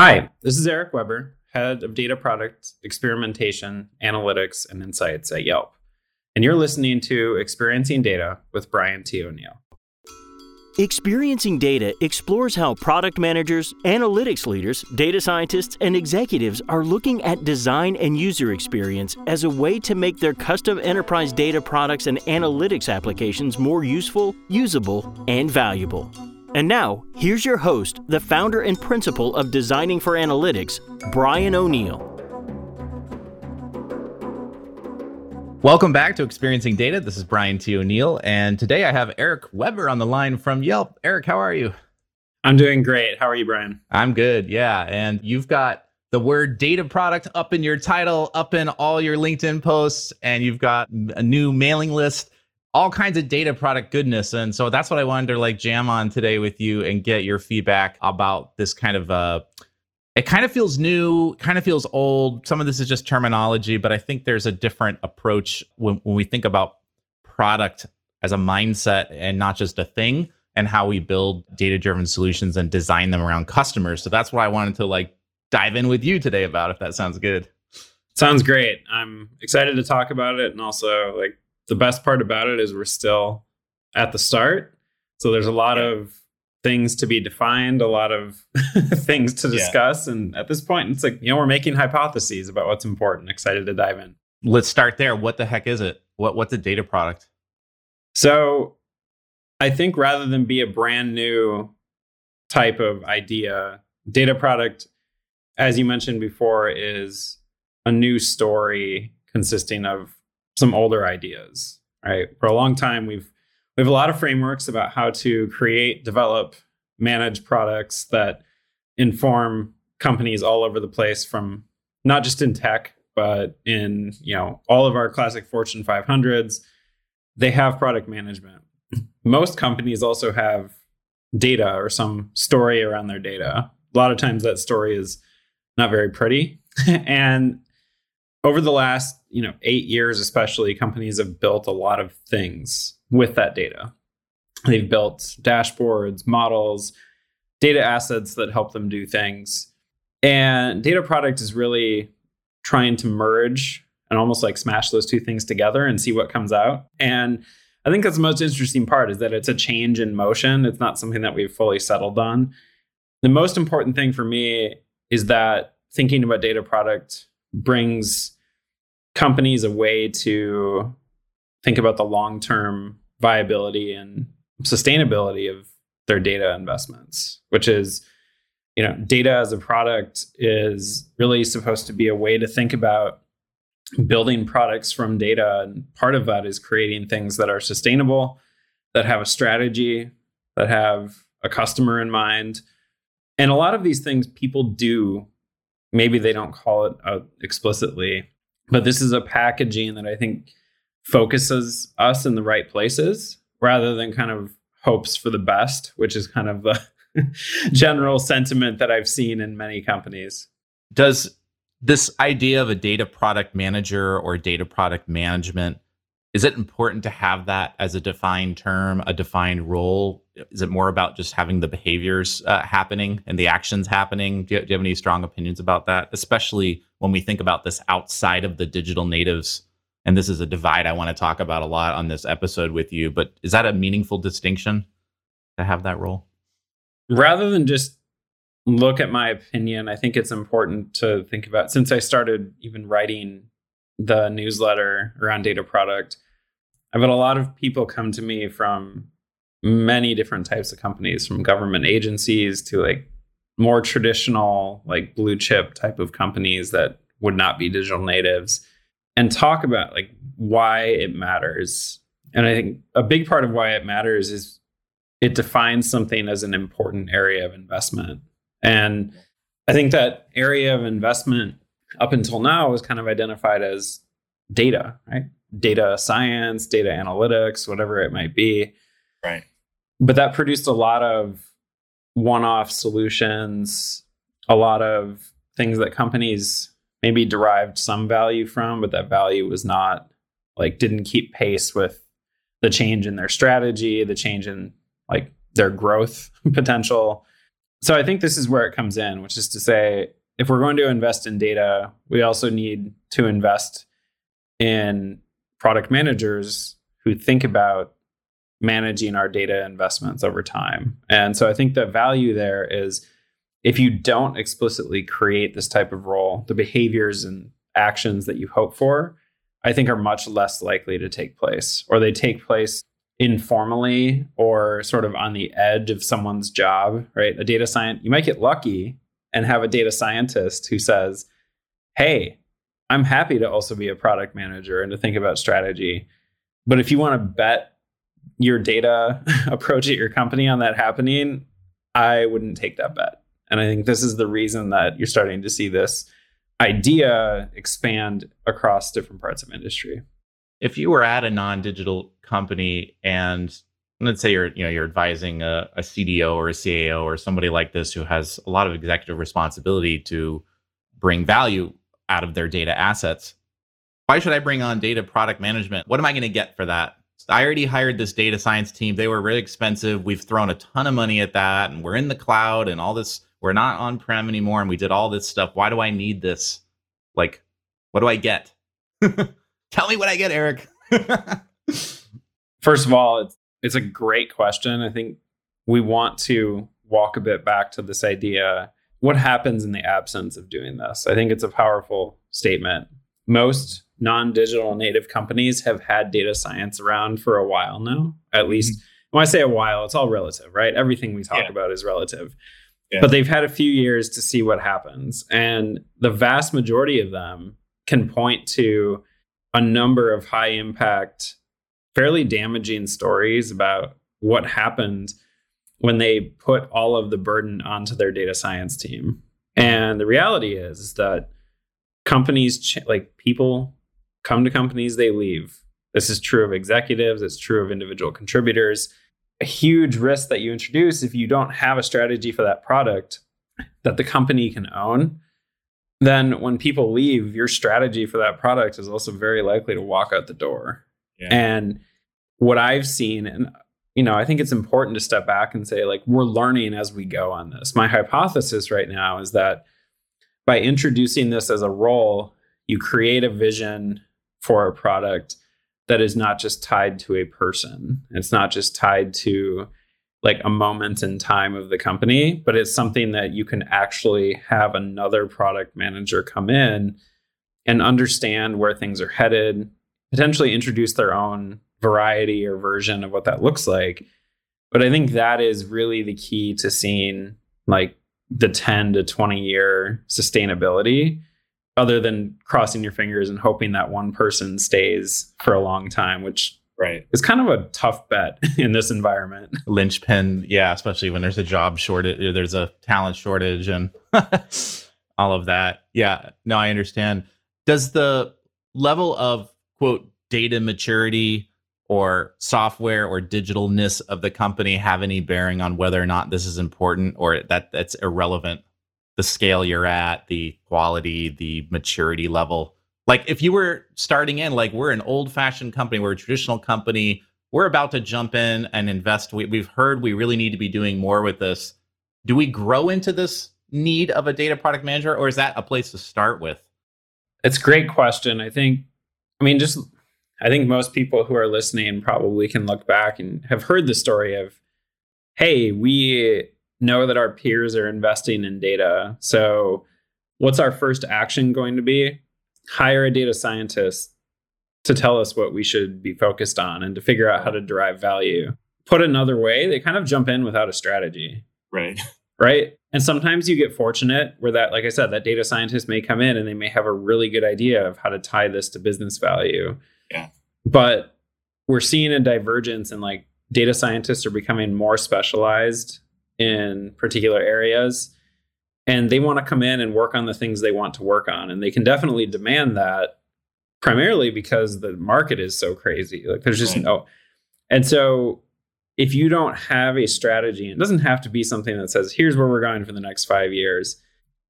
Hi, this is Eric Weber, Head of Data Product Experimentation, Analytics, and Insights at Yelp. And you're listening to Experiencing Data with Brian T. O'Neill. Experiencing Data explores how product managers, analytics leaders, data scientists, and executives are looking at design and user experience as a way to make their custom enterprise data products and analytics applications more useful, usable, and valuable. And now, here's your host, the founder and principal of Designing for Analytics, Brian O'Neill. Welcome back to Experiencing Data. This is Brian T. O'Neill, and today I have Eric Weber on the line from Yelp. Eric, how are you? I'm doing great. How are you, Brian? I'm good, yeah. And you've got the word data product up in your title, up in all your LinkedIn posts, and you've got a new mailing list all kinds of data product goodness. And so that's what I wanted to like jam on today with you and get your feedback about this kind of uh it kind of feels new, kind of feels old. Some of this is just terminology, but I think there's a different approach when, when we think about product as a mindset and not just a thing and how we build data driven solutions and design them around customers. So that's what I wanted to like dive in with you today about if that sounds good. Sounds great. I'm excited to talk about it and also like the best part about it is we're still at the start. So there's a lot of things to be defined, a lot of things to discuss. Yeah. And at this point, it's like, you know, we're making hypotheses about what's important. Excited to dive in. Let's start there. What the heck is it? What what's a data product? So I think rather than be a brand new type of idea, data product, as you mentioned before, is a new story consisting of some older ideas, right? For a long time, we've we have a lot of frameworks about how to create, develop, manage products that inform companies all over the place from not just in tech, but in, you know, all of our classic Fortune 500s. They have product management. Most companies also have data or some story around their data. A lot of times that story is not very pretty. and over the last you know eight years especially companies have built a lot of things with that data. They've built dashboards models data assets that help them do things. And data product is really trying to merge and almost like smash those two things together and see what comes out. And i think that's the most interesting part is that it's a change in motion. It's not something that we've fully settled on. The most important thing for me is that thinking about data product brings companies a way to think about the long term viability and sustainability of their data investments, which is, you know, data as a product is really supposed to be a way to think about building products from data. And part of that is creating things that are sustainable, that have a strategy, that have a customer in mind. And a lot of these things people do maybe they don't call it out explicitly, but this is a packaging that I think focuses us in the right places rather than kind of hopes for the best, which is kind of the general sentiment that I've seen in many companies. Does this idea of a data product manager or data product management is it important to have that as a defined term, a defined role? Is it more about just having the behaviors uh, happening and the actions happening? Do you, do you have any strong opinions about that? Especially when we think about this outside of the digital natives. And this is a divide I want to talk about a lot on this episode with you. But is that a meaningful distinction to have that role? Rather than just look at my opinion, I think it's important to think about since I started even writing the newsletter around data product, I've had a lot of people come to me from many different types of companies, from government agencies to like more traditional, like blue chip type of companies that would not be digital natives, and talk about like why it matters. And I think a big part of why it matters is it defines something as an important area of investment. And I think that area of investment up until now was kind of identified as data, right? Data science, data analytics, whatever it might be. Right. But that produced a lot of one off solutions, a lot of things that companies maybe derived some value from, but that value was not like didn't keep pace with the change in their strategy, the change in like their growth potential. so I think this is where it comes in, which is to say, if we're going to invest in data, we also need to invest in product managers who think about managing our data investments over time. And so I think the value there is if you don't explicitly create this type of role, the behaviors and actions that you hope for, I think are much less likely to take place, or they take place informally or sort of on the edge of someone's job, right? A data science, you might get lucky and have a data scientist who says, Hey, I'm happy to also be a product manager and to think about strategy. But if you want to bet your data approach at your company on that happening, I wouldn't take that bet. And I think this is the reason that you're starting to see this idea expand across different parts of industry. If you were at a non-digital company and let's say you're you know you're advising a, a CDO or a CAO or somebody like this who has a lot of executive responsibility to bring value out of their data assets. Why should I bring on data product management? What am I going to get for that? I already hired this data science team. They were really expensive. We've thrown a ton of money at that and we're in the cloud and all this we're not on prem anymore and we did all this stuff. Why do I need this? Like, what do I get? Tell me what I get, Eric. First of all, it's, it's a great question. I think we want to walk a bit back to this idea what happens in the absence of doing this? I think it's a powerful statement. Most non digital native companies have had data science around for a while now, at least. Mm-hmm. When I say a while, it's all relative, right? Everything we talk yeah. about is relative. Yeah. But they've had a few years to see what happens. And the vast majority of them can point to a number of high impact, fairly damaging stories about what happened when they put all of the burden onto their data science team. And the reality is, that companies, like people come to companies, they leave. This is true of executives, it's true of individual contributors a huge risk that you introduce if you don't have a strategy for that product that the company can own then when people leave your strategy for that product is also very likely to walk out the door yeah. and what i've seen and you know i think it's important to step back and say like we're learning as we go on this my hypothesis right now is that by introducing this as a role you create a vision for a product that is not just tied to a person. It's not just tied to like a moment in time of the company, but it's something that you can actually have another product manager come in and understand where things are headed, potentially introduce their own variety or version of what that looks like. But I think that is really the key to seeing like the 10 to 20 year sustainability other than crossing your fingers and hoping that one person stays for a long time, which right is kind of a tough bet in this environment. Linchpin, yeah, especially when there's a job shortage, there's a talent shortage, and all of that. Yeah, no, I understand. Does the level of quote data maturity or software or digitalness of the company have any bearing on whether or not this is important or that that's irrelevant the scale you're at, the quality, the maturity level. Like if you were starting in, like we're an old fashioned company, we're a traditional company, we're about to jump in and invest. We, we've heard we really need to be doing more with this. Do we grow into this need of a data product manager, or is that a place to start with? It's a great question. I think, I mean, just I think most people who are listening probably can look back and have heard the story of, hey, we know that our peers are investing in data. So, what's our first action going to be? Hire a data scientist to tell us what we should be focused on and to figure out how to derive value. Put another way, they kind of jump in without a strategy. Right. Right. And sometimes you get fortunate where that, like I said, that data scientist may come in and they may have a really good idea of how to tie this to business value. Yeah. But we're seeing a divergence in like data scientists are becoming more specialized in particular areas and they want to come in and work on the things they want to work on and they can definitely demand that primarily because the market is so crazy like there's just no and so if you don't have a strategy it doesn't have to be something that says here's where we're going for the next 5 years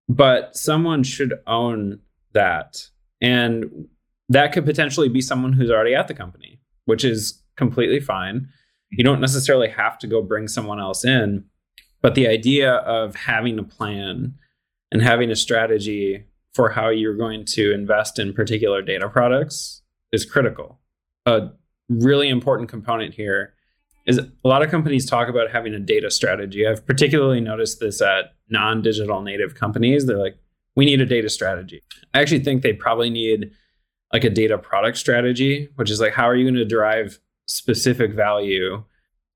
but someone should own that and that could potentially be someone who's already at the company which is completely fine. You don't necessarily have to go bring someone else in But the idea of having a plan and having a strategy for how you're going to invest in particular data products is critical. A really important component here is a lot of companies talk about having a data strategy. I've particularly noticed this at non digital native companies. They're like, we need a data strategy. I actually think they probably need like a data product strategy, which is like, how are you going to derive specific value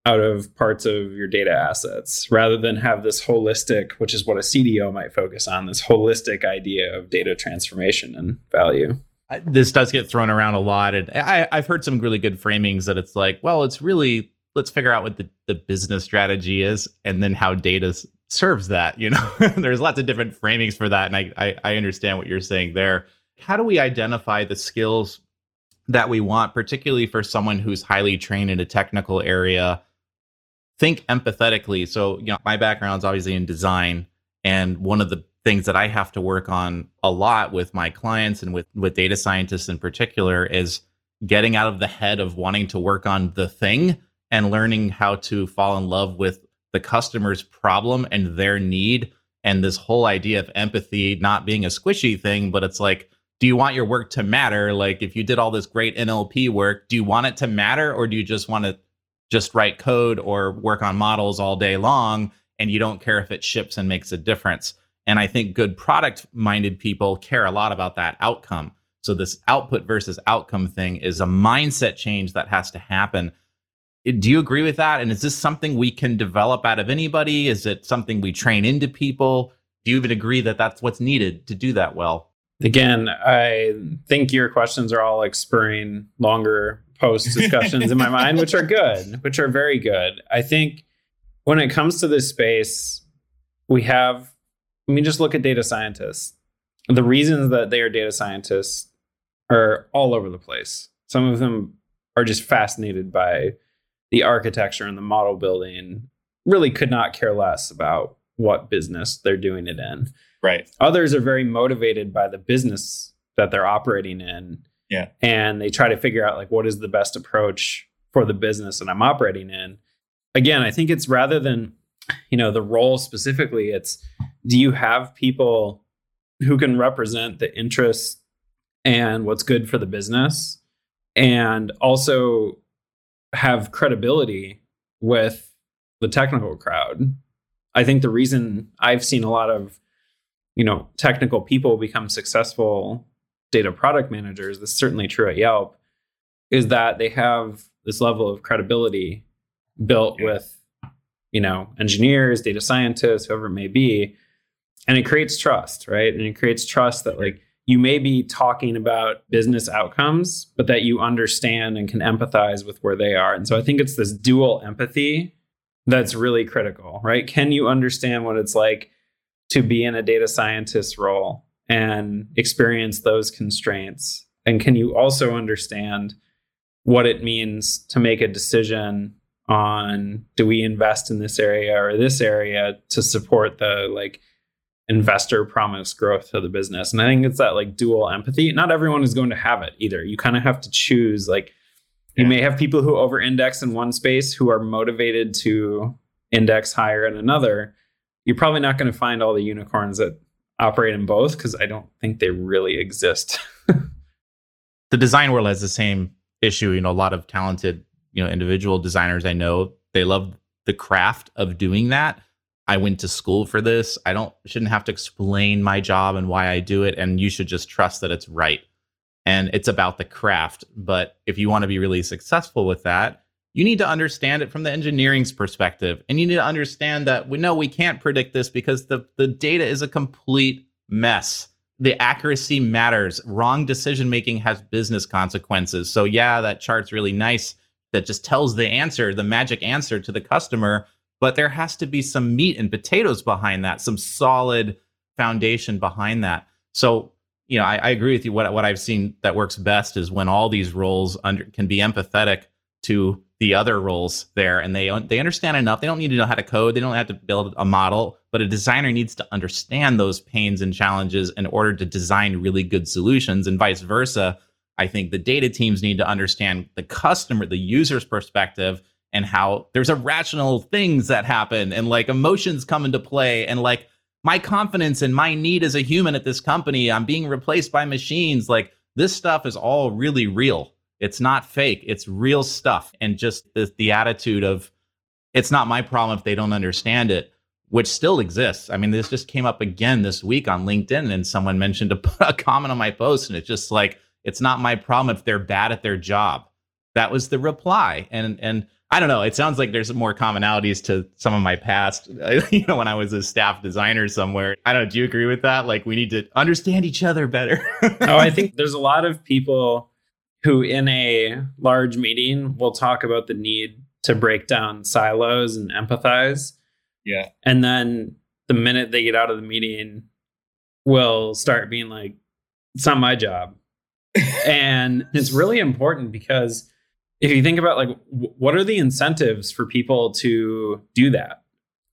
out of parts of your data assets rather than have this holistic, which is what a CDO might focus on, this holistic idea of data transformation and value. This does get thrown around a lot. And I, I've heard some really good framings that it's like, well, it's really, let's figure out what the, the business strategy is and then how data serves that. You know, there's lots of different framings for that. And I, I, I understand what you're saying there. How do we identify the skills that we want, particularly for someone who's highly trained in a technical area? Think empathetically. So, you know, my background is obviously in design. And one of the things that I have to work on a lot with my clients and with, with data scientists in particular is getting out of the head of wanting to work on the thing and learning how to fall in love with the customer's problem and their need. And this whole idea of empathy not being a squishy thing, but it's like, do you want your work to matter? Like, if you did all this great NLP work, do you want it to matter or do you just want to just write code or work on models all day long and you don't care if it ships and makes a difference. And I think good product minded people care a lot about that outcome. So, this output versus outcome thing is a mindset change that has to happen. Do you agree with that? And is this something we can develop out of anybody? Is it something we train into people? Do you even agree that that's what's needed to do that well? Again, I think your questions are all like spurring longer post discussions in my mind, which are good, which are very good. I think when it comes to this space, we have, I mean, just look at data scientists. The reasons that they are data scientists are all over the place. Some of them are just fascinated by the architecture and the model building, really could not care less about what business they're doing it in. Right. Others are very motivated by the business that they're operating in yeah. And they try to figure out like what is the best approach for the business that I'm operating in. Again, I think it's rather than, you know, the role specifically, it's do you have people who can represent the interests and what's good for the business and also have credibility with the technical crowd. I think the reason I've seen a lot of, you know, technical people become successful data product managers, this is certainly true at Yelp, is that they have this level of credibility built yeah. with, you know, engineers, data scientists, whoever it may be. And it creates trust, right? And it creates trust that like you may be talking about business outcomes, but that you understand and can empathize with where they are. And so I think it's this dual empathy that's really critical, right? Can you understand what it's like to be in a data scientist role and experience those constraints? And can you also understand what it means to make a decision on do we invest in this area or this area to support the like investor promise growth of the business? And I think it's that like dual empathy. Not everyone is going to have it either. You kind of have to choose like you may have people who over index in one space who are motivated to index higher in another. You're probably not going to find all the unicorns that operate in both because I don't think they really exist. the design world has the same issue. You know, a lot of talented, you know, individual designers I know, they love the craft of doing that. I went to school for this. I don't shouldn't have to explain my job and why I do it and you should just trust that it's right. And it's about the craft, but if you want to be really successful with that, you need to understand it from the engineering's perspective. And you need to understand that we know we can't predict this because the, the data is a complete mess. The accuracy matters. Wrong decision making has business consequences. So, yeah, that chart's really nice that just tells the answer, the magic answer to the customer. But there has to be some meat and potatoes behind that, some solid foundation behind that. So, you know, I, I agree with you. What, what I've seen that works best is when all these roles under, can be empathetic to the other roles there and they they understand enough they don't need to know how to code they don't have to build a model but a designer needs to understand those pains and challenges in order to design really good solutions and vice versa i think the data teams need to understand the customer the user's perspective and how there's irrational things that happen and like emotions come into play and like my confidence and my need as a human at this company, I'm being replaced by machines. Like this stuff is all really real. It's not fake. It's real stuff. And just the, the attitude of it's not my problem if they don't understand it, which still exists. I mean, this just came up again this week on LinkedIn and someone mentioned a, a comment on my post and it's just like, it's not my problem if they're bad at their job. That was the reply. And, and, I don't know. It sounds like there's more commonalities to some of my past, you know, when I was a staff designer somewhere. I don't know. Do you agree with that? Like, we need to understand each other better. oh, I think there's a lot of people who, in a large meeting, will talk about the need to break down silos and empathize. Yeah. And then the minute they get out of the meeting, will start being like, it's not my job. and it's really important because if you think about like w- what are the incentives for people to do that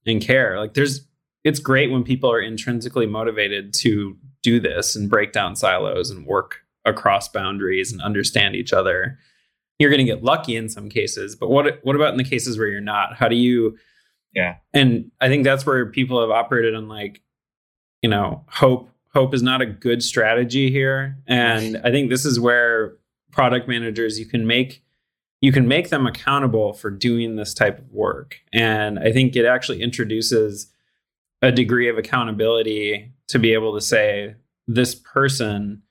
and care like there's it's great when people are intrinsically motivated to do this and break down silos and work across boundaries and understand each other. You're going to get lucky in some cases but what what about in the cases where you're not? How do you yeah. And i think that's where people have operated on like you know hope hope is not a good strategy here. And i think this is where product managers you can make you can make them accountable for doing this type of work. And I think it actually introduces a degree of accountability to be able to say, this person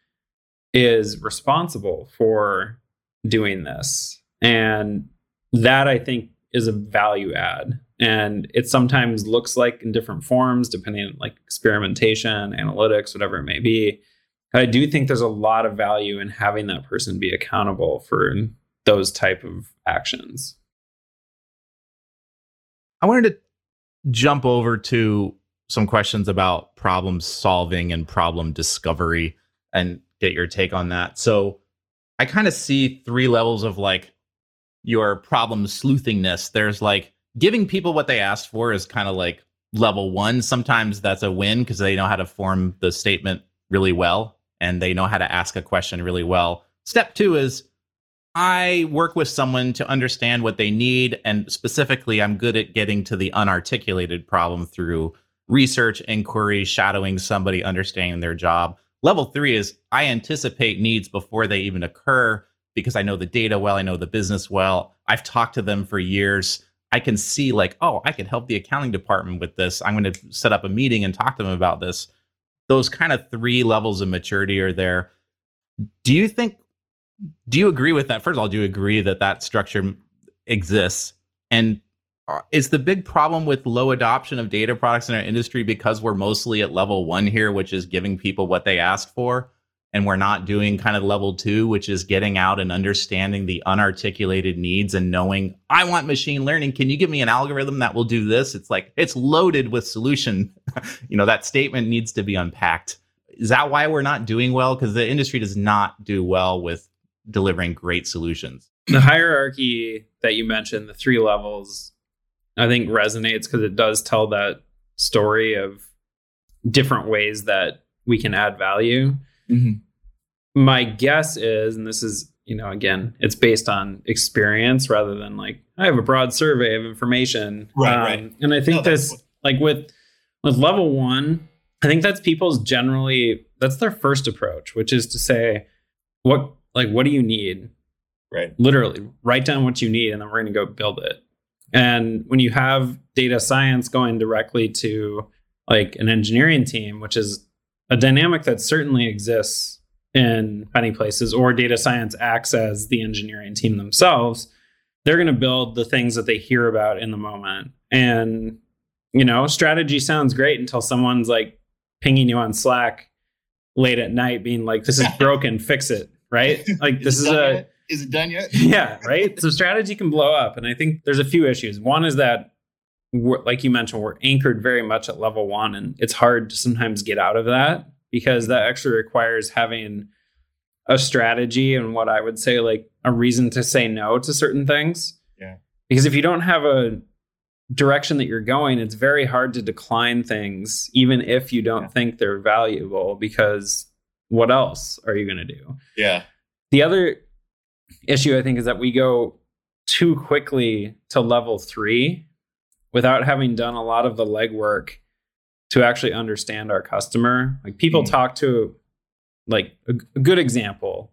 is responsible for doing this. And that I think is a value add. And it sometimes looks like in different forms, depending on like experimentation, analytics, whatever it may be. I do think there's a lot of value in having that person be accountable for those type of actions. I wanted to jump over to some questions about problem solving and problem discovery and get your take on that. So I kind of see three levels of like your problem sleuthingness. There's like giving people what they asked for is kind of like level one. Sometimes that's a win because they know how to form the statement really well and they know how to ask a question really well. Step two is I work with someone to understand what they need. And specifically, I'm good at getting to the unarticulated problem through research, inquiry, shadowing somebody, understanding their job. Level three is I anticipate needs before they even occur because I know the data well, I know the business well. I've talked to them for years. I can see, like, oh, I can help the accounting department with this. I'm going to set up a meeting and talk to them about this. Those kind of three levels of maturity are there. Do you think do you agree with that? First of all, do you agree that that structure exists? And is the big problem with low adoption of data products in our industry because we're mostly at level one here, which is giving people what they ask for? And we're not doing kind of level two, which is getting out and understanding the unarticulated needs and knowing, I want machine learning. Can you give me an algorithm that will do this? It's like, it's loaded with solution. you know, that statement needs to be unpacked. Is that why we're not doing well? Because the industry does not do well with delivering great solutions. The hierarchy that you mentioned, the three levels, I think resonates because it does tell that story of different ways that we can add value. Mm-hmm. My guess is, and this is, you know, again, it's based on experience rather than like I have a broad survey of information. Right, um, right. And I think no, this, what... like with with level one, I think that's people's generally that's their first approach, which is to say, what like what do you need right literally write down what you need and then we're going to go build it and when you have data science going directly to like an engineering team which is a dynamic that certainly exists in many places or data science acts as the engineering team themselves they're going to build the things that they hear about in the moment and you know strategy sounds great until someone's like pinging you on slack late at night being like this is broken fix it right? Like this is, a? Is it done yet? yeah, right. So strategy can blow up, and I think there's a few issues. One is that, like you mentioned, we're anchored very much at level one, and it's hard to sometimes get out of that because that actually requires having a strategy and what I would say like a reason to say no to certain things. Yeah. Because if you don't have a direction that you're going, it's very hard to decline things, even if you don't yeah. think they're valuable, because what else are you going to do? Yeah. The other issue I think is that we go too quickly to level three without having done a lot of the legwork to actually understand our customer. Like people Mm. talk to, like a, a good example.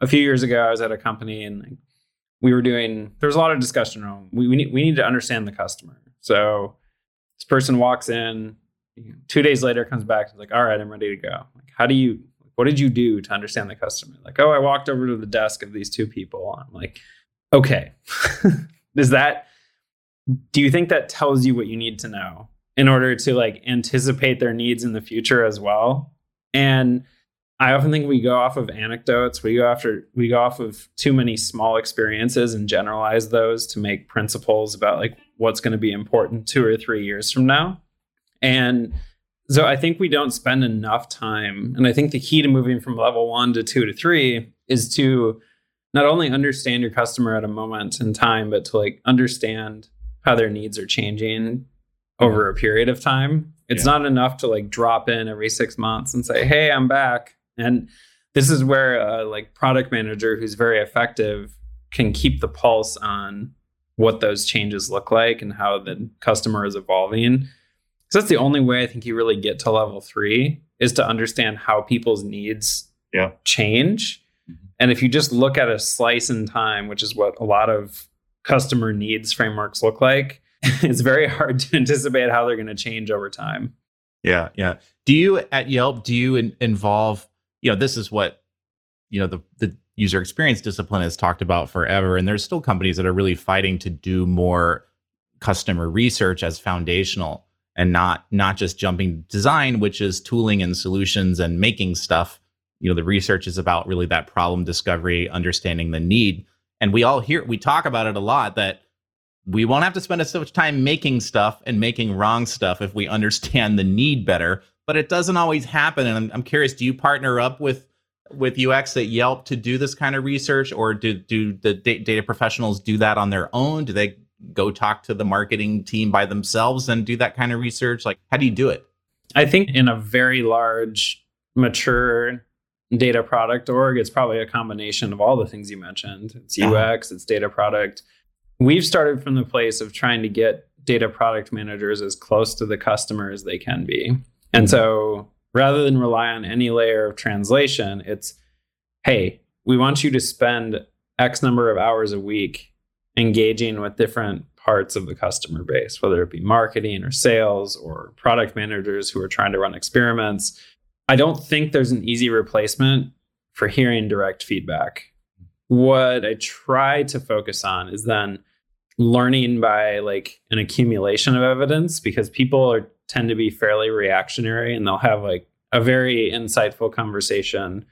A few years ago, I was at a company and we were doing. There was a lot of discussion around. We we need we need to understand the customer. So this person walks in. Two days later, comes back. and is like, "All right, I'm ready to go." Like, how do you? What did you do to understand the customer? Like, oh, I walked over to the desk of these two people. I'm like, okay, is that? Do you think that tells you what you need to know in order to like anticipate their needs in the future as well? And I often think we go off of anecdotes. We go after we go off of too many small experiences and generalize those to make principles about like what's going to be important two or three years from now. And so I think we don't spend enough time. And I think the key to moving from level one to two to three is to not only understand your customer at a moment in time, but to like understand how their needs are changing over a period of time. It's Yeah. not enough to like drop in every six months and say, "Hey, I'm back." And this is where a like product manager who's very effective can keep the pulse on what those changes look like and how the customer is evolving. So that's the only way I think you really get to level three is to understand how people's needs Yeah. change. Mhm. And if you just look at a slice in time, which is what a lot of customer needs frameworks look like, it's very hard to anticipate how they're going to change over time. Yeah, yeah. Do you at Yelp do you in, involve? You know, this is what you know the the user experience discipline has talked about forever, and there's still companies that are really fighting to do more customer research as foundational and not not just jumping design, which is tooling and solutions and making stuff. You know, the research is about really that problem discovery, understanding the need, and we all hear we talk about it a lot that we won't have to spend as much time making stuff and making wrong stuff if we understand the need better but it doesn't always happen. And i'm, I'm curious do you partner up with with ux at yelp to do this kind of research or do do the da- data professionals do that on their own? Do they go talk to the marketing team by themselves and do that kind of research like how do you do it I think in a very large, mature data product org, it's probably a combination of all the things you mentioned. It's. UX, it's data product. We've started from the place of trying to get data product managers as close to the customer as they can be. And mm-hmm. so rather than rely on any layer of translation, it's hey, we want you to spend X number of hours a week engaging with different parts of the customer base, whether it be marketing or sales or product managers who are trying to run experiments. I don't think there's an easy replacement for hearing direct feedback. What I try to focus on is then learning by like an accumulation of evidence because people are tend to be fairly reactionary and they'll have like a very insightful conversation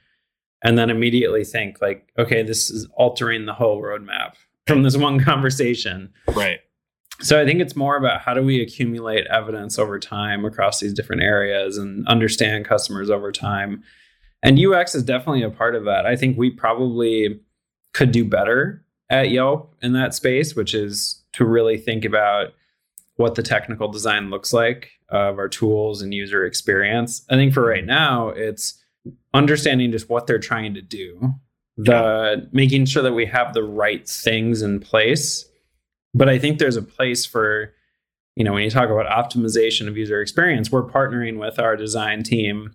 and then immediately think like okay this is altering the whole roadmap from this one conversation Right. so I think it's more about how do we accumulate evidence over time across these different areas and understand customers over time. And UX is definitely a part of that. I think we probably could do better at Yelp in that space, which is to really think about what the technical design looks like of our tools and user experience. I think for right now, it's understanding just what they're trying to do, the making sure that we have the right things in place but I think there's a place for, you know, when you talk about optimization of user experience, we're partnering with our design team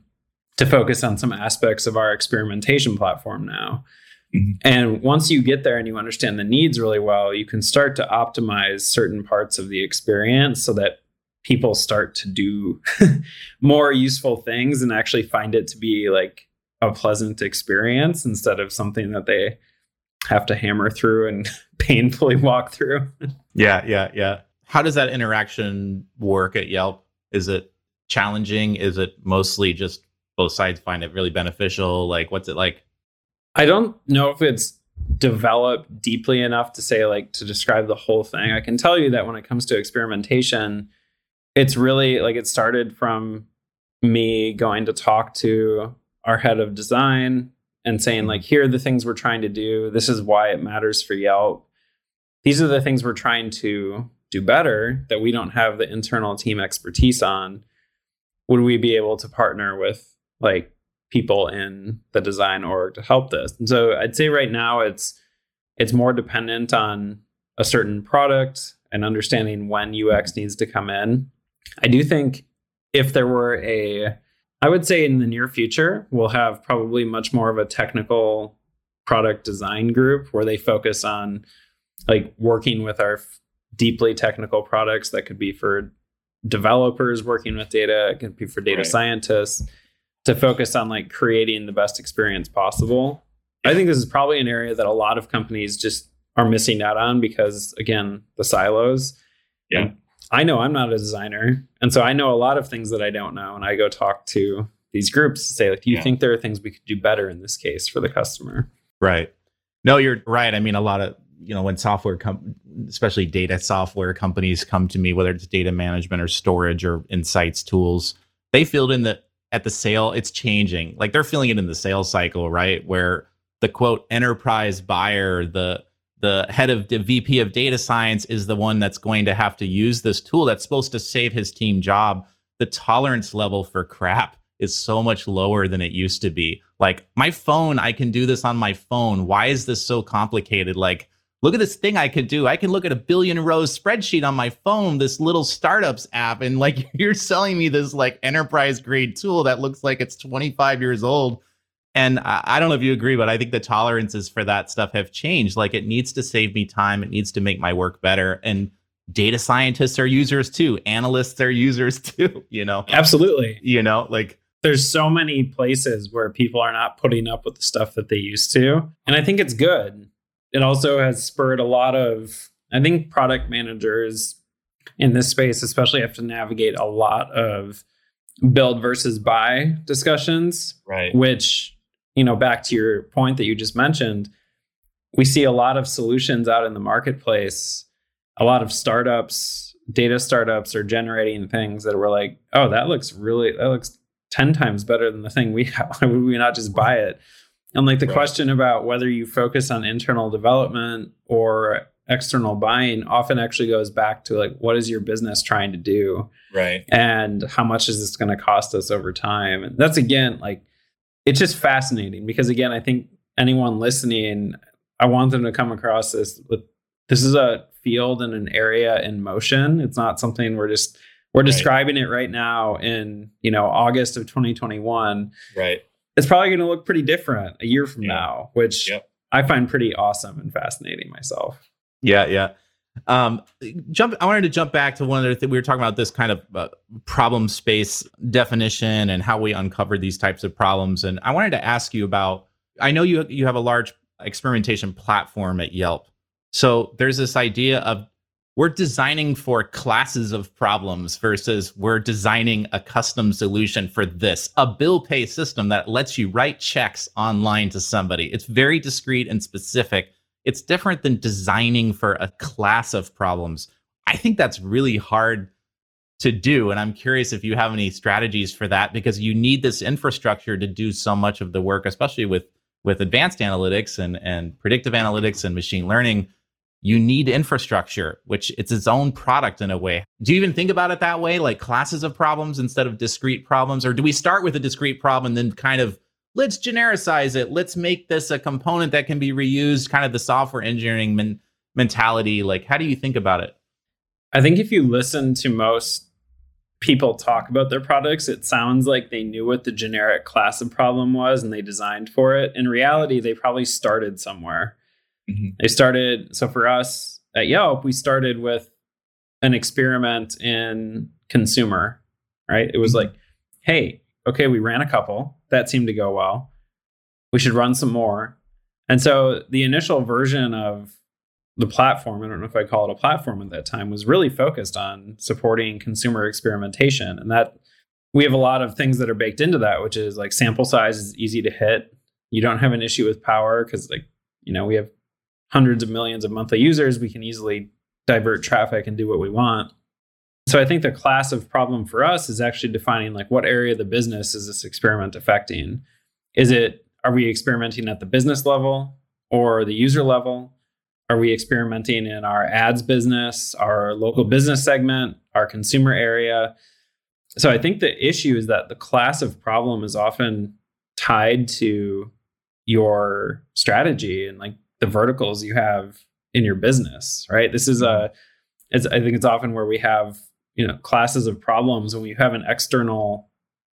to focus on some aspects of our experimentation platform now. Mhm. And once you get there and you understand the needs really well, you can start to optimize certain parts of the experience so that people start to do more useful things and actually find it to be like a pleasant experience instead of something that they have to hammer through and painfully walk through. yeah yeah yeah. How does that interaction work at yelp? Is it challenging? Is it mostly just both sides find it really beneficial? Like what's it like? I don't know if it's developed deeply enough to say like to describe the whole thing. I can tell you that when it comes to experimentation, it's really like it started from me going to talk to our head of design and saying mm-hmm. like here are the things we're trying to do. This is why it matters for Yelp. These are the things we're trying to do better that we don't have the internal team expertise on. Would we be able to partner with like people in the design org to help this. And so I'd say right now it's it's more dependent on a certain product and understanding when UX needs to come in. I do think if there were a, I would say in the near future, we'll have probably much more of a technical product design group where they focus on like working with our deeply technical products that could be for developers working with data, it could be for data right. scientists to focus on like creating the best experience possible. I think this is probably an area that a lot of companies just are missing out on because again, the silos. Yeah. And I know I'm not a designer. And so I know a lot of things that I don't know. And I go talk to these groups to say, like, do you yeah. think there are things we could do better in this case for the customer? Right. No, you're right. I mean, a lot of, you know, when software com- especially data software companies come to me, whether it's data management or storage or insights tools, they feel in the at the sale, it's changing. Like they're feeling it in the sales cycle, right? Where the quote enterprise buyer, the the head of the VP of data science is the one that's going to have to use this tool that's supposed to save his team job. The tolerance level for crap is so much lower than it used to be. Like my phone, I can do this on my phone. Why is this so complicated? Like, look at this thing I could do. I can look at a billion rows spreadsheet on my phone, this little startups app, and like you're selling me this like enterprise grade tool that looks like it's 25 years old and I, don't know if you agree, but I think the tolerances for that stuff have changed. Like it needs to save me time, it needs to make my work better. And data scientists are users too, analysts are users too, you know? Absolutely. You know, like there's so many places where people are not putting up with the stuff that they used to. And I think it's good. It also has spurred a lot of, I think product managers in this space, especially have to navigate a lot of build versus buy discussions. Right. Which you know, back to your point that you just mentioned, we see a lot of solutions out in the marketplace. A lot of startups, data startups are generating things that were like, oh, that looks really, that looks 10 times better than the thing we have. Why would we not just buy it? And like the right. question about whether you focus on internal development or external buying often actually goes back to like, what is your business trying to do? Right. And how much is this going to cost us over time? And that's again, like, it's just fascinating because again, I think anyone listening, I want them to come across this with this is a field and an area in motion. It's not something we're just we're right. describing it right now in you know August of 2021. Right. It's probably going to look pretty different a year from yeah. now, which yep. I find pretty awesome and fascinating myself. Yeah, yeah. Um, jump. I wanted to jump back to one other thing. we were talking about this kind of uh, problem space definition and how we uncover these types of problems. And I wanted to ask you about. I know you you have a large experimentation platform at Yelp. So there's this idea of we're designing for classes of problems versus we're designing a custom solution for this, a bill pay system that lets you write checks online to somebody. It's very discrete and specific it's different than designing for a class of problems. I think that's really hard to do. And I'm curious if you have any strategies for that because you need this infrastructure to do so much of the work, especially with with advanced analytics and, and predictive analytics and machine learning. You need infrastructure, which it's its own product in a way. Do you even think about it that way, like classes of problems instead of discrete problems? Or do we start with a discrete problem and then kind of let's genericize it. Let's make this a component that can be reused, kind of the software engineering men- mentality. Like, how do you think about it? I think if you listen to most people talk about their products, it sounds like they knew what the generic class of problem was and they designed for it. In reality, they probably started somewhere. Mm-hmm. They started, so for us at Yelp, we started with an experiment in consumer, right? It was mm-hmm. like, hey, okay, we ran a couple that seemed to go well. We should run some more. And so the initial version of the platform, I don't know if I call it a platform at that time, was really focused on supporting consumer experimentation. And that we have a lot of things that are baked into that, which is like sample size is easy to hit. You don't have an issue with power because, like, you know, we have hundreds of millions of monthly users. We can easily divert traffic and do what we want. So I think the class of problem for us is actually defining like what area of the business is this experiment affecting? Is it are we experimenting at the business level or the user level? Are we experimenting in our ads business, our local business segment, our consumer area? So I think the issue is that the class of problem is often tied to your strategy and like the verticals you have in your business, right? This is a, it's, I think it's often where we have, you know, classes of problems when we have an external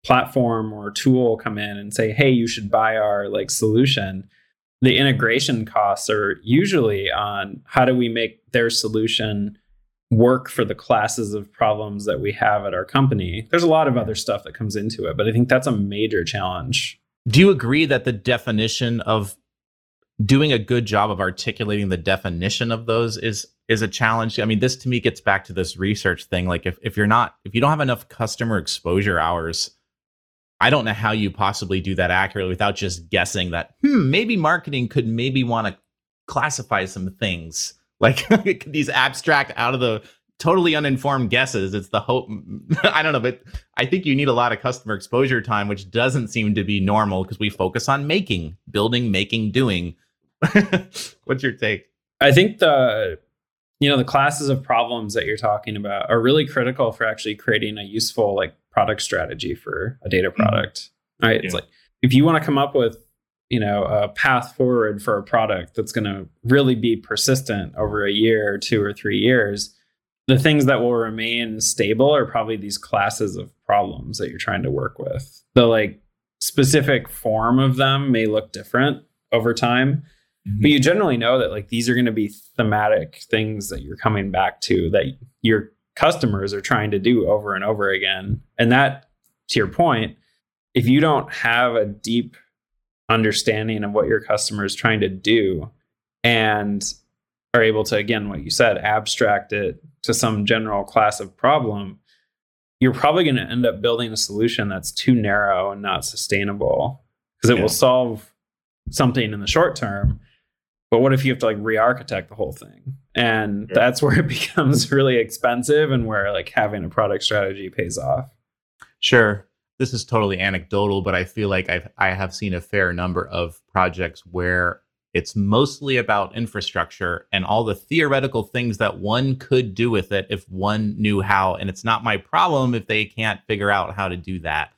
platform or tool come in and say, hey, you should buy our like solution. The integration costs are usually on how do we make their solution work for the classes of problems that we have at our company. There's a lot of other stuff that comes into it, but I think that's a major challenge. Do you agree that the definition of doing a good job of articulating the definition of those is is a challenge? I mean, this to me gets back to this research thing. Like if if you're not if you don't have enough customer exposure hours, I don't know how you possibly do that accurately without just guessing that hmm, maybe marketing could maybe want to classify some things like these abstract out of the totally uninformed guesses. It's the hope. I don't know, but I think you need a lot of customer exposure time, which doesn't seem to be normal because we focus on making, building, making, doing. What's your take? I think the you know the classes of problems that you're talking about are really critical for actually creating a useful like product strategy for a data mm-hmm. product. Mm-hmm. Right? Yeah. It's like if you want to come up with you know a path forward for a product that's going to really be persistent over a year or two or three years the things that will remain stable are probably these classes of problems that you're trying to work with the like specific form of them may look different over time mm-hmm. but you generally know that like these are going to be thematic things that you're coming back to that your customers are trying to do over and over again and that to your point if you don't have a deep understanding of what your customer is trying to do and are able to again what you said abstract it to some general class of problem you're probably going to end up building a solution that's too narrow and not sustainable because it yeah. will solve something in the short term but what if you have to like re-architect the whole thing and yeah. that's where it becomes really expensive and where like having a product strategy pays off sure this is totally anecdotal, but I feel like I've I have seen a fair number of projects where it's mostly about infrastructure and all the theoretical things that one could do with it if one knew how. And it's not my problem if they can't figure out how to do that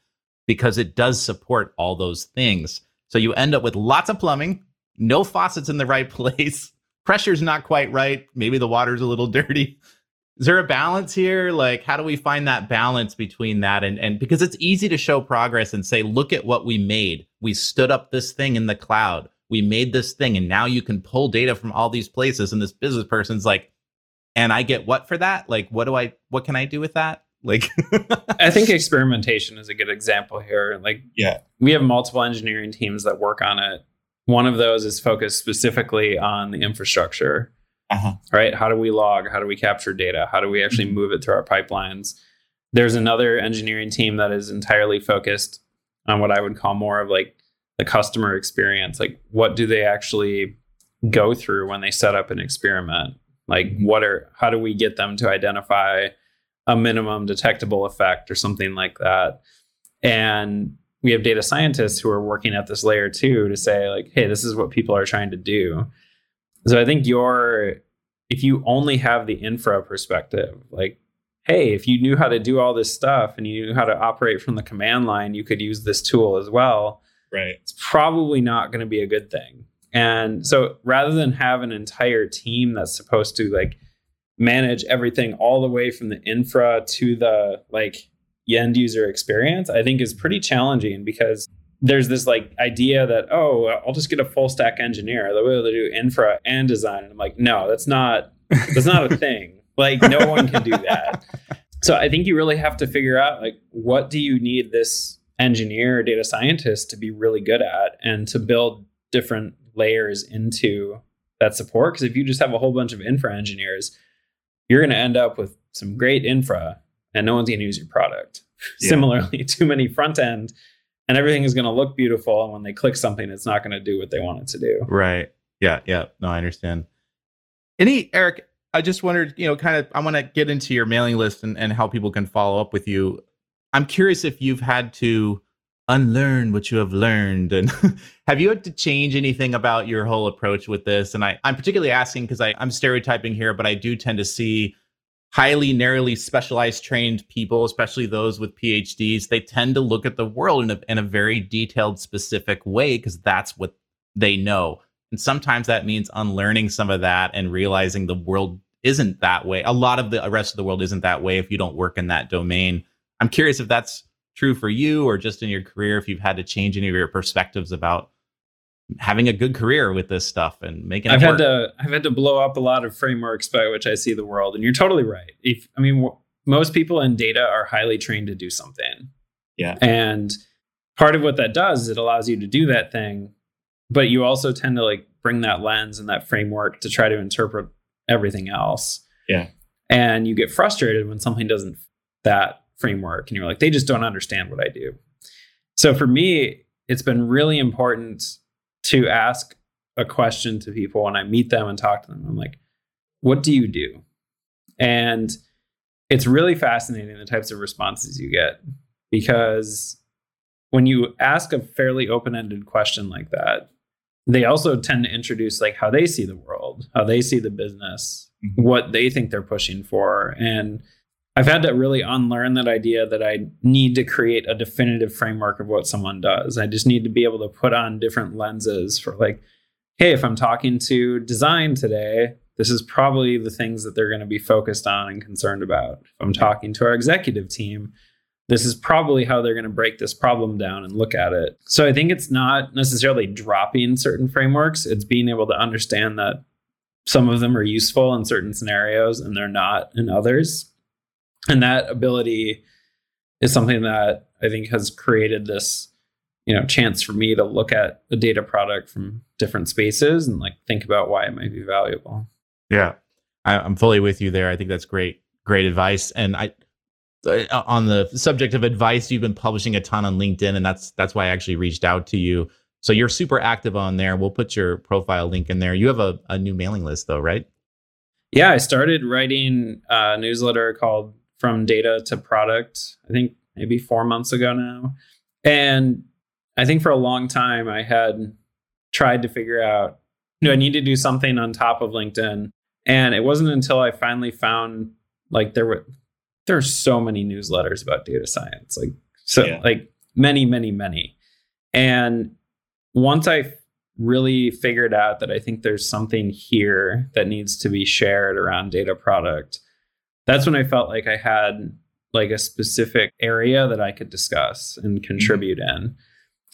because it does support all those things. So you end up with lots of plumbing, no faucets in the right place, pressure's not quite right, maybe the water's a little dirty is there a balance here like how do we find that balance between that and and because it's easy to show progress and say look at what we made we stood up this thing in the cloud we made this thing and now you can pull data from all these places and this business person's like and i get what for that like what do i what can i do with that like i think experimentation is a good example here like yeah we have multiple engineering teams that work on it one of those is focused specifically on the infrastructure uh-huh. right? How do we log? How do we capture data? How do we actually mm-hmm. move it through our pipelines? There's another engineering team that is entirely focused on what I would call more of like the customer experience. Like, what do they actually go through when they set up an experiment? Like, mm-hmm. what are, how do we get them to identify a minimum detectable effect or something like that? And we have data scientists who are working at this layer too to say, like, hey, this is what people are trying to do so I think your if you only have the infra perspective, like, hey, if you knew how to do all this stuff and you knew how to operate from the command line, you could use this tool as well. Right. It's probably not going to be a good thing. And so rather than have an entire team that's supposed to like manage everything all the way from the infra to the like end user experience, I think is pretty challenging because there's this like idea that oh i'll just get a full stack engineer they'll be able to do infra and design and i'm like no that's not that's not a thing like no one can do that so i think you really have to figure out like what do you need this engineer or data scientist to be really good at and to build different layers into that support because if you just have a whole bunch of infra engineers you're going to end up with some great infra and no one's going to use your product yeah. similarly too many front end and everything is going to look beautiful. And when they click something, it's not going to do what they want it to do. Right. Yeah. Yeah. No, I understand. Any, Eric, I just wondered, you know, kind of, I want to get into your mailing list and, and how people can follow up with you. I'm curious if you've had to unlearn what you have learned and have you had to change anything about your whole approach with this and I, i'm particularly asking because i'm stereotyping here but i do tend to see highly narrowly specialized trained people, especially those with PhDs, they tend to look at the world in a, in a very detailed, specific way because that's what they know. And sometimes that means unlearning some of that and realizing the world isn't that way. A lot of the rest of the world isn't that way if you don't work in that domain. I'm curious if that's true for you or just in your career, if you've had to change any of your perspectives about having a good career with this stuff and making I've had to I've had to blow up a lot of frameworks by which I see the world and you're totally right. If I mean w- most people in data are highly trained to do something. Yeah. And part of what that does is it allows you to do that thing, but you also tend to like bring that lens and that framework to try to interpret everything else. Yeah. And you get frustrated when something doesn't that framework and you're like they just don't understand what I do. So for me, it's been really important to ask a question to people when I meet them and talk to them. I'm like, what do you do? And it's really fascinating the types of responses you get because when you ask a fairly open-ended question like that, they also tend to introduce like how they see the world, how they see the business, mm-hmm. what they think they're pushing for. And I've had to really unlearn that idea that I need to create a definitive framework of what someone does. I just need to be able to put on different lenses for like, hey, if I'm talking to design today, this is probably the things that they're going to be focused on and concerned about. If I'm talking to our executive team, this is probably how they're going to break this problem down and look at it. So I think it's not necessarily dropping certain frameworks, it's being able to understand that some of them are useful in certain scenarios and they're not in others and that ability is something that I think has created this you know chance for me to look at a data product from different spaces and like think about why it might be valuable. Yeah, I, I'm fully with you there. I think that's great, great advice. And I uh, on the subject of advice, you've been publishing a ton on LinkedIn, and that's that's why I actually reached out to you. So you're super active on there. We'll put your profile link in there. You have a, a new mailing list though, right? Yeah, I started writing a newsletter called from data to product, I think maybe four months ago now. And I think for a long time, I had tried to figure out, do I need to do something on top of LinkedIn? And it wasn't until I finally found like there were there are so many newsletters about data science, like so yeah. like many, many, many. And once I really figured out that I think there's something here that needs to be shared around data product, that's when I felt like I had like a specific area that I could discuss and mm-hmm. contribute mm-hmm. in.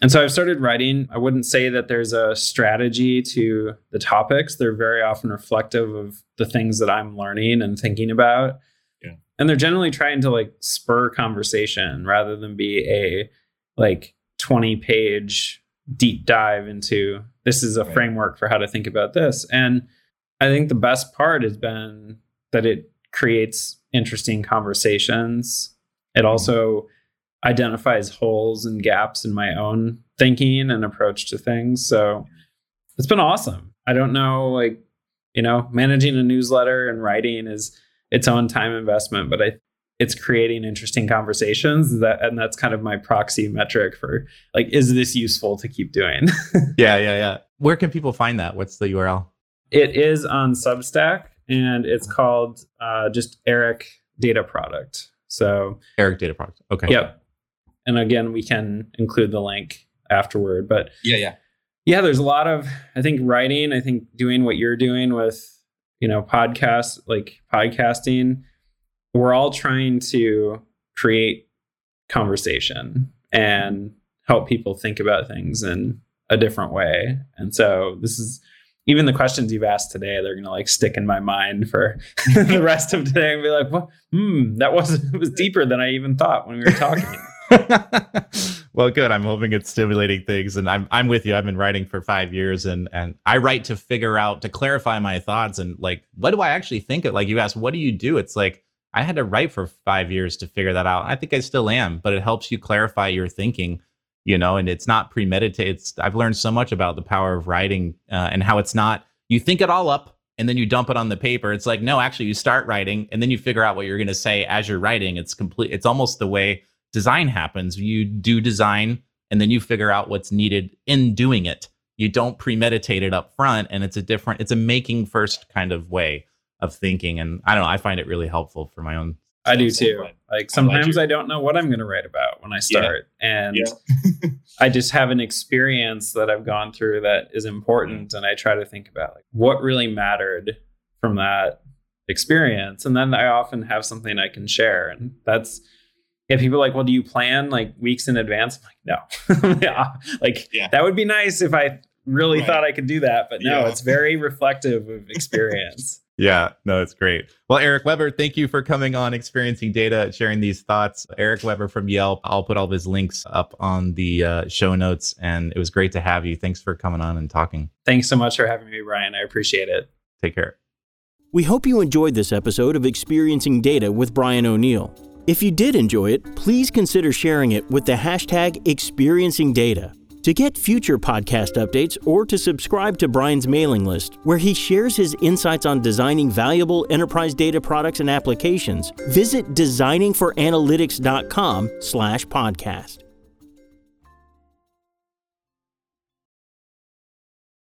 And so I've started writing. I wouldn't say that there's a strategy to the topics. They're very often reflective of the things that I'm learning and thinking about. Yeah. And they're generally trying to like spur conversation rather than be a like 20 page deep dive into this is a right. framework for how to think about this. And I think the best part has been that it creates interesting conversations. It also identifies holes and gaps in my own thinking and approach to things. So it's been awesome. I don't know, like, you know, managing a newsletter and writing is its own time investment, but I it's creating interesting conversations that and that's kind of my proxy metric for like is this useful to keep doing yeah yeah yeah where can people find that what's the url it is on substack and it's called uh, just Eric Data Product. So Eric Data Product. Okay. Yep. And again, we can include the link afterward. But yeah, yeah, yeah. There's a lot of I think writing. I think doing what you're doing with you know podcasts like podcasting. We're all trying to create conversation and help people think about things in a different way. And so this is even the questions you've asked today, they're gonna like stick in my mind for the rest of today and be like, well, hmm, that was was deeper than I even thought when we were talking. well, good. I'm hoping it's stimulating things, and I'm I'm with you. I've been writing for five years, and and I write to figure out to clarify my thoughts and like what do I actually think of. Like you asked, what do you do? It's like I had to write for five years to figure that out. I think I still am, but it helps you clarify your thinking you know, and it's not premeditated. It's, I've learned so much about the power of writing uh, and how it's not, you think it all up and then you dump it on the paper. It's like, no, actually, you start writing and then you figure out what you're going to say as you're writing. It's complete, it's almost the way design happens. You do design and then you figure out what's needed in doing it. You don't premeditate it up front. And it's a different, it's a making first kind of way of thinking. And I don't know, I find it really helpful for my own I do too. Like sometimes I don't know what I'm going to write about when I start, and Yeah. I just have an experience that I've gone through that is important, and I try to think about like what really mattered from that experience, and then I often have something I can share, and that's. If people are like, well, do you plan like weeks in advance? I'm like, no. Yeah. like Yeah. that would be nice if I really Right. thought I could do that, but no, Yeah. it's very reflective of experience. Yeah, no, it's great. Well, Eric Weber, thank you for coming on Experiencing Data, sharing these thoughts. Eric Weber from Yelp. I'll put all of his links up on the uh, show notes, and it was great to have you. Thanks for coming on and talking. Thanks so much for having me, Brian. I appreciate it. Take care. We hope you enjoyed this episode of Experiencing Data with Brian O'Neill. If you did enjoy it, please consider sharing it with the hashtag Experiencing Data. To get future podcast updates or to subscribe to Brian's mailing list, where he shares his insights on designing valuable enterprise data products and applications, visit designingforanalytics.com slash podcast.